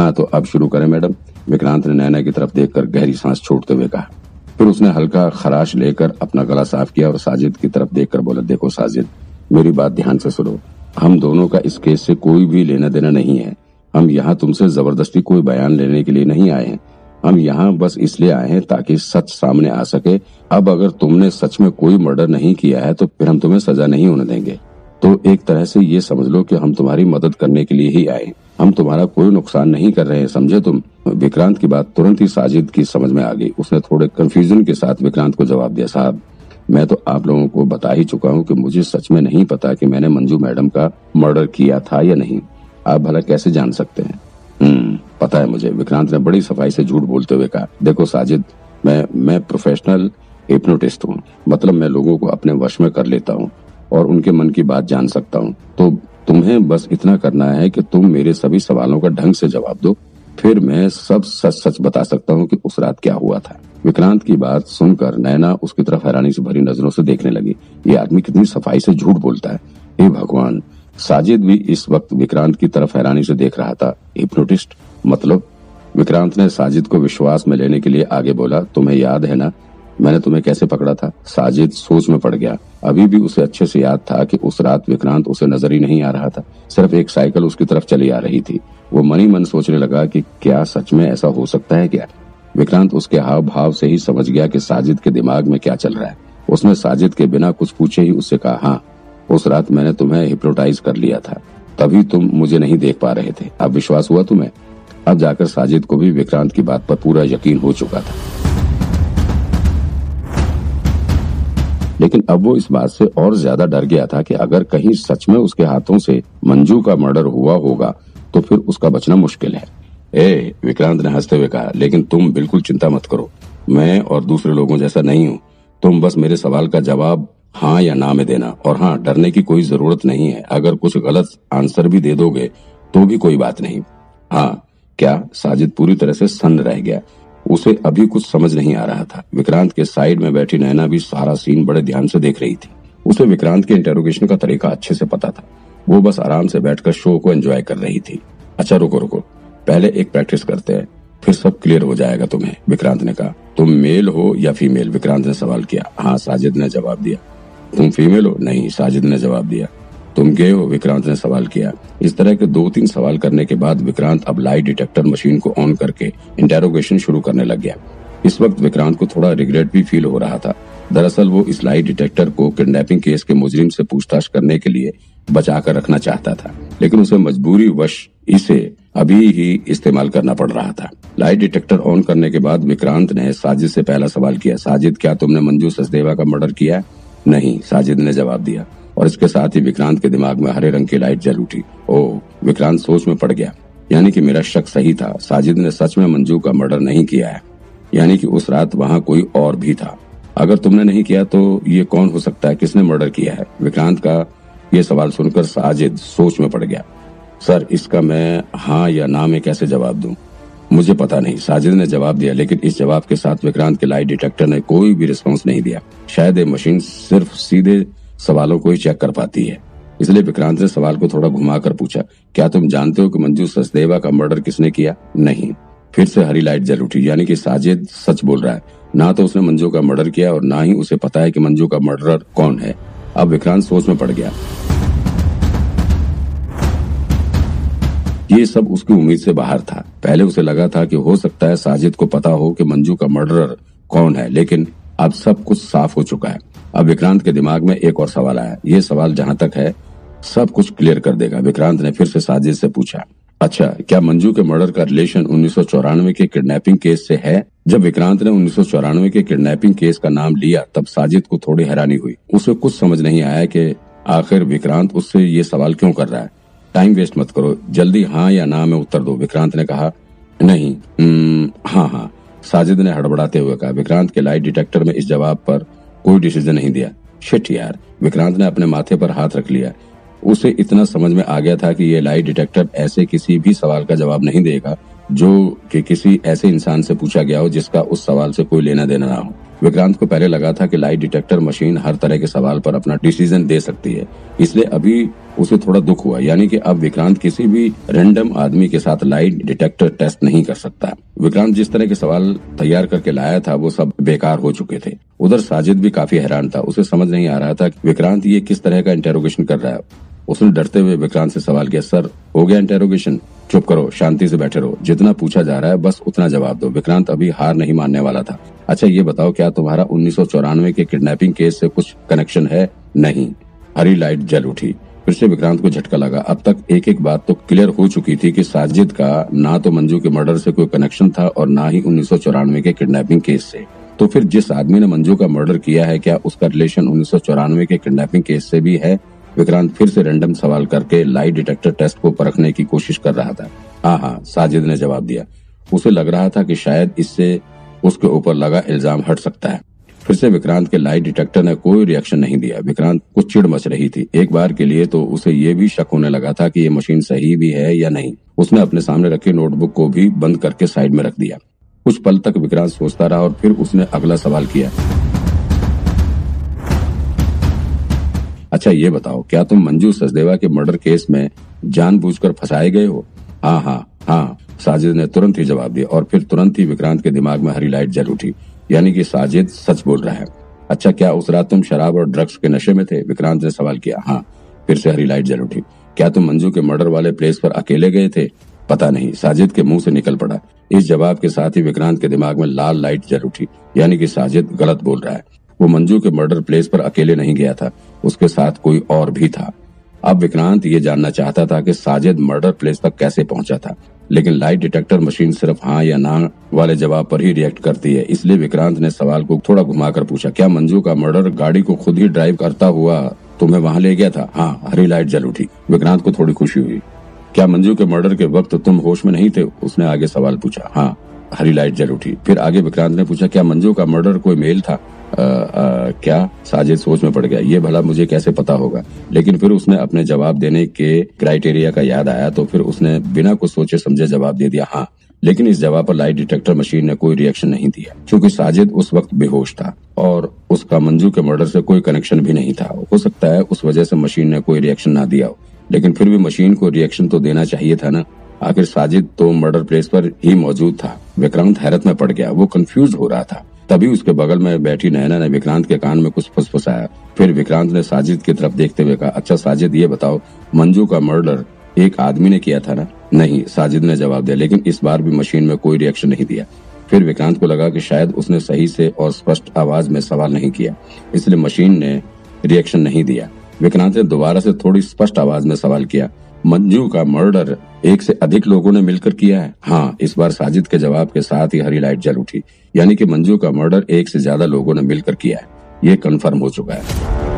हाँ तो अब शुरू करें मैडम। विक्रांत ने नैना की तरफ़ देखकर गहरी सांस छोड़ते हुए कहा। फिर उसने हल्का खराश लेकर अपना गला साफ़ किया और साजिद की तरफ़ देखकर बोला, देखो साजिद, मेरी बात ध्यान से सुनो। हम दोनों का इस केस से कोई भी लेना देना नहीं है। हम यहाँ तुमसे ज़बरदस्ती कोई बयान लेने के लिए नहीं आए हैं। हम यहाँ बस इसलिए आए हैं ताकि सच सामने आ सके। अब अगर तुमने सच में कोई मर्डर नहीं किया है तो फिर हम तुम्हें सजा नहीं होने देंगे। तो एक तरह से ये समझ लो कि हम तुम्हारी मदद करने के लिए ही आए। हम तुम्हारा कोई नुकसान नहीं कर रहे हैं, समझे तुम? विक्रांत की बात तुरंत ही साजिद की समझ में आ गई। उसने थोड़े कंफ्यूजन के साथ विक्रांत को जवाब दिया, साहब, मैं तो आप लोगों को बता ही चुका हूँ कि मुझे सच में नहीं पता कि मैंने मंजू मैडम का मर्डर किया था या नहीं। आप भला कैसे जान सकते हैं? हम्म पता है मुझे। विक्रांत ने बड़ी सफ़ाई से झूठ बोलते हुए कहा, देखो साजिद, मैं मैं प्रोफेशनल हिप्नोटिस्ट हूँ। मतलब मैं लोगों को अपने वश में कर लेता हूँ। और उनके मन की बात जान सकता हूँ। तो तुम्हें बस इतना करना है कि तुम मेरे सभी सवालों का ढंग से जवाब दो। फिर मैं सब सच सच बता सकता हूँ कि उस रात क्या हुआ था। विक्रांत की बात सुनकर नैना उसकी तरफ़ हैरानी से भरी नज़रों से देखने लगी। ये आदमी कितनी सफ़ाई से झूठ बोलता है। हे भगवान, साजिद भी इस वक्त विक्रांत की तरफ़ हैरानी से देख रहा था। हिप्नोटिस्ट मतलब? विक्रांत ने साजिद को विश्वास में लेने के लिए आगे बोला, तुम्हें याद है ना मैंने तुम्हें कैसे पकड़ा था? साजिद सोच में पड़ गया। अभी भी उसे अच्छे से याद था कि उस रात विक्रांत उसे नज़र ही नहीं आ रहा था। सिर्फ़ एक साइकिल उसकी तरफ़ चली आ रही थी। वो मनी मन सोचने लगा कि क्या सच में ऐसा हो सकता है क्या? विक्रांत उसके हाव भाव से ही समझ गया कि साजिद के दिमाग में क्या चल रहा है। उसने साजिद के बिना कुछ पूछे ही उससे कहा हाँ उस रात मैंने तुम्हें हिप्नोटाइज कर लिया था। तभी तुम मुझे नहीं देख पा रहे थे। अब विश्वास हुआ तुम्हें? अब जाकर साजिद को भी विक्रांत की बात पर पूरा यकीन हो चुका था। लेकिन अब वो इस बात से और ज़्यादा डर गया था कि अगर कहीं सच में उसके हाथों से मंजू का मर्डर हुआ होगा तो फिर उसका बचना मुश्किल है। ए, विक्रांत ने हँसते हुए कहा, लेकिन तुम बिल्कुल चिंता मत करो। मैं और दूसरे लोगों जैसा नहीं हूँ। तुम बस मेरे सवाल का जवाब हाँ या ना में देना। और हाँ डरने की कोई ज़रूरत नहीं है। अगर कुछ गलत आंसर भी दे दोगे तो भी कोई बात नहीं। हाँ क्या साजिद पूरी तरह से सन्न रह गया? उसे अभी कुछ समझ नहीं आ रहा था। विक्रांत के साइड में बैठी नैना भी सारा सीन बड़े ध्यान से देख रही थी। उसे विक्रांत के इंटेरोगेशन का तरीका अच्छे से पता था। वो बस आराम से बैठकर शो को एंजॉय कर रही थी। अच्छा रुको रुको। पहले एक प्रैक्टिस करते हैं, फिर सब क्लियर हो जाएगा तुम्हें, विक्रांत ने कहा। तुम मेल हो या फीमेल विक्रांत ने सवाल किया। हाँ साजिद ने जवाब दिया। तुम फीमेल हो? नहीं, साजिद ने जवाब दिया। तुम गए हो? विक्रांत ने सवाल किया। इस तरह के दो तीन सवाल करने के बाद विक्रांत अब लाई डिटेक्टर मशीन को ऑन करके इंटेरोगेशन शुरू करने लग गया। इस वक्त विक्रांत को थोड़ा रिग्रेट भी फील हो रहा था। दरअसल वो इस लाई डिटेक्टर को किडनैपिंग केस के मुजरिम से पूछताछ करने के लिए बचा कर रखना चाहता था। लेकिन उसे मजबूरी वश इसे अभी ही इस्तेमाल करना पड़ रहा था। लाई डिटेक्टर ऑन करने के बाद विक्रांत ने साजिद से पहला सवाल किया, साजिद, क्या तुमने मंजू सचदेवा का मर्डर किया? नहीं, साजिद ने जवाब दिया। और इसके साथ ही विक्रांत के दिमाग में हरे रंग की लाइट जल उठी। ओ विक्रांत सोच में पड़ गया। यानी कि मेरा शक सही था। साजिद ने सच में मंजू का मर्डर नहीं किया है। यानी कि उस रात वहाँ कोई और भी था। अगर तुमने नहीं किया तो ये कौन हो सकता है? किसने मर्डर किया है? विक्रांत का ये सवाल सुनकर साजिद सोच में पड़ गया। सर, इसका मैं हाँ या ना में कैसे जवाब दूँ? मुझे पता नहीं। साजिद ने जवाब दिया, लेकिन इस जवाब के साथ विक्रांत के लाइट डिटेक्टर ने कोई भी रिस्पॉन्स नहीं दिया। शायद ये मशीन सिर्फ़ सीधे सवालों को ही चेक कर पाती है। इसलिए विक्रांत ने सवाल को थोड़ा घुमाकर पूछा, क्या तुम जानते हो कि मंजू सचदेवा का मर्डर किसने किया? नहीं। फिर से हरी लाइट जल उठी, यानी कि साजिद सच बोल रहा है। ना तो उसने मंजू का मर्डर किया और ना ही उसे पता है कि मंजू का मर्डरर कौन है। अब विक्रांत सोच में पड़ गया। ये सब उसकी उम्मीद से बाहर था। पहले उसे लगा था कि हो सकता है साजिद को पता हो कि मंजू का मर्डरर कौन है, लेकिन अब सब कुछ साफ़ हो चुका है। अब विक्रांत के दिमाग में एक और सवाल आया। ये सवाल जहाँ तक है सब कुछ क्लियर कर देगा। विक्रांत ने फिर से साजिद से पूछा अच्छा क्या मंजू के मर्डर का रिलेशन उन्नीस सौ चौरानवे के किडनैपिंग केस से है? जब विक्रांत ने उन्नीस सौ चौरानवे के किडनैपिंग केस का नाम लिया तब साजिद को थोड़ी हैरानी हुई। उसे कुछ समझ नहीं आया कि आखिर विक्रांत उससे ये सवाल क्यों कर रहा है। टाइम वेस्ट मत करो जल्दी हाँ या ना में उत्तर दो विक्रांत ने कहा। नहीं हम्म, हाँ हाँ साजिद ने हड़बड़ाते हुए कहा। विक्रांत के लाइट डिटेक्टर में इस जवाब पर कोई डिसीज़न नहीं दिया। शिट यार, विक्रांत ने अपने माथे पर हाथ रख लिया। उसे इतना समझ में आ गया था कि ये लाई डिटेक्टर ऐसे किसी भी सवाल का जवाब नहीं देगा, जो कि किसी ऐसे इंसान से पूछा गया हो जिसका उस सवाल से कोई लेना देना ना हो। विक्रांत को पहले लगा था कि लाइट डिटेक्टर मशीन हर तरह के सवाल पर अपना डिसीज़न दे सकती है। इसलिए अभी उसे थोड़ा दुख हुआ, यानी कि अब विक्रांत किसी भी रैंडम आदमी के साथ लाइट डिटेक्टर टेस्ट नहीं कर सकता। विक्रांत जिस तरह के सवाल तैयार करके लाया था, वो सब बेकार हो चुके थे। उधर साजिद भी काफ़ी हैरान था। उसे समझ नहीं आ रहा था विक्रांत ये किस तरह का इंटेरोगेशन कर रहा है। उसने डरते हुए विक्रांत से सवाल किया, सर, हो गया इंटेरोगेशन चुप करो, शांति से बैठे रहो। जितना पूछा जा रहा है, बस उतना जवाब दो। विक्रांत अभी हार नहीं मानने वाला था। अच्छा ये बताओ, क्या तुम्हारा उन्नीस सौ चौरानवे के किडनैपिंग केस से कुछ कनेक्शन है? नहीं। हरी लाइट जल उठी। फिर से विक्रांत को झटका लगा। अब तक एक एक बात तो क्लियर हो चुकी थी कि साजिद का ना तो मंजू के मर्डर से कोई कनेक्शन था और ना ही उन्नीस सौ चौरानवे के किडनैपिंग केस से। तो फिर जिस आदमी ने मंजू का मर्डर किया है, क्या उसका रिलेशन उन्नीस सौ चौरानवे के किडनैपिंग केस से भी है? विक्रांत फिर से रैंडम सवाल करके लाई डिटेक्टर टेस्ट को परखने की कोशिश कर रहा था। हाँ हाँ साजिद ने जवाब दिया। उसे लग रहा था कि शायद इससे उसके ऊपर लगा इल्ज़ाम हट सकता है। फिर से विक्रांत के लाई डिटेक्टर ने कोई रिएक्शन नहीं दिया। विक्रांत कुछ चिड़ मच रही थी। एक बार के लिए तो उसे ये भी शक होने लगा था कि ये मशीन सही भी है या नहीं। उसने अपने सामने रखे नोटबुक को भी बंद करके साइड में रख दिया। कुछ पल तक विक्रांत सोचता रहा और फिर उसने अगला सवाल किया। अच्छा ये बताओ, क्या तुम मंजू सचदेवा के मर्डर केस में जानबूझकर फंसाए गए हो? हाँ हाँ हाँ साजिद ने तुरंत ही जवाब दिया और फिर तुरंत ही विक्रांत के दिमाग में हरी लाइट जल उठी, यानी कि साजिद सच बोल रहा है। अच्छा क्या उस रात तुम शराब और ड्रग्स के नशे में थे? विक्रांत ने सवाल किया। हाँ फिर से हरी लाइट जल उठी। क्या तुम मंजू के मर्डर वाले प्लेस पर अकेले गए थे? पता नहीं, साजिद के मुँह से निकल पड़ा। इस जवाब के साथ ही विक्रांत के दिमाग में लाल लाइट जल उठी, यानी कि साजिद गलत बोल रहा है। वो मंजू के मर्डर प्लेस पर अकेले नहीं गया था। उसके साथ कोई और भी था। अब विक्रांत ये जानना चाहता था कि साजिद मर्डर प्लेस तक कैसे पहुँचा था, लेकिन लाइट डिटेक्टर मशीन सिर्फ़ हाँ या ना वाले जवाब पर ही रिएक्ट करती है। इसलिए विक्रांत ने सवाल को थोड़ा घुमाकर पूछा, क्या मंजू का मर्डर गाड़ी को खुद ही ड्राइव करता हुआ तुम्हें वहाँ ले गया था? हाँ हरी लाइट जल उठी। विक्रांत को थोड़ी खुशी हुई। क्या मंजू के मर्डर के वक्त तुम होश में नहीं थे? उसने आगे सवाल पूछा। हाँ। हरी लाइट जल उठी। फिर आगे विक्रांत ने पूछा क्या मंजू का मर्डर कोई मेल था? आ, आ, क्या? साजिद सोच में पड़ गया। ये भला मुझे कैसे पता होगा? लेकिन फिर उसने अपने जवाब देने के क्राइटेरिया का याद आया तो फिर उसने बिना कुछ सोचे समझे जवाब दे दिया हाँ। लेकिन इस जवाब पर लाइट डिटेक्टर मशीन ने कोई रिएक्शन नहीं दिया क्योंकि साजिद उस वक्त बेहोश था और उसका मंजू के मर्डर से कोई कनेक्शन भी नहीं था। हो सकता है उस वजह से मशीन ने कोई रिएक्शन ना दिया हो लेकिन फिर भी मशीन को रिएक्शन तो देना चाहिए था ना। आखिर साजिद तो मर्डर प्लेस पर ही मौजूद था। विक्रांत हैरत में पड़ गया। वो कंफ्यूज हो रहा था। तभी उसके बगल में बैठी नैना ने विक्रांत के कान में कुछ फुसफुसाया। फिर विक्रांत ने साजिद की तरफ़ देखते हुए कहा अच्छा साजिद, ये बताओ, मंजू का मर्डर एक आदमी ने किया था ना? नहीं, साजिद ने जवाब दिया, लेकिन इस बार भी मशीन में कोई रिएक्शन नहीं दिया। फिर विक्रांत को लगा कि शायद उसने सही से और स्पष्ट आवाज़ में सवाल नहीं किया, इसलिए मशीन ने रिएक्शन नहीं दिया। विक्रांत ने दोबारा से थोड़ी स्पष्ट आवाज़ में सवाल किया मंजू का मर्डर एक से अधिक लोगों ने मिलकर किया है। हाँ इस बार साजिद के जवाब के साथ ही हरी लाइट जल उठी। यानी कि मंजू का मर्डर एक से ज़्यादा लोगों ने मिलकर किया है। ये कंफर्म हो चुका है।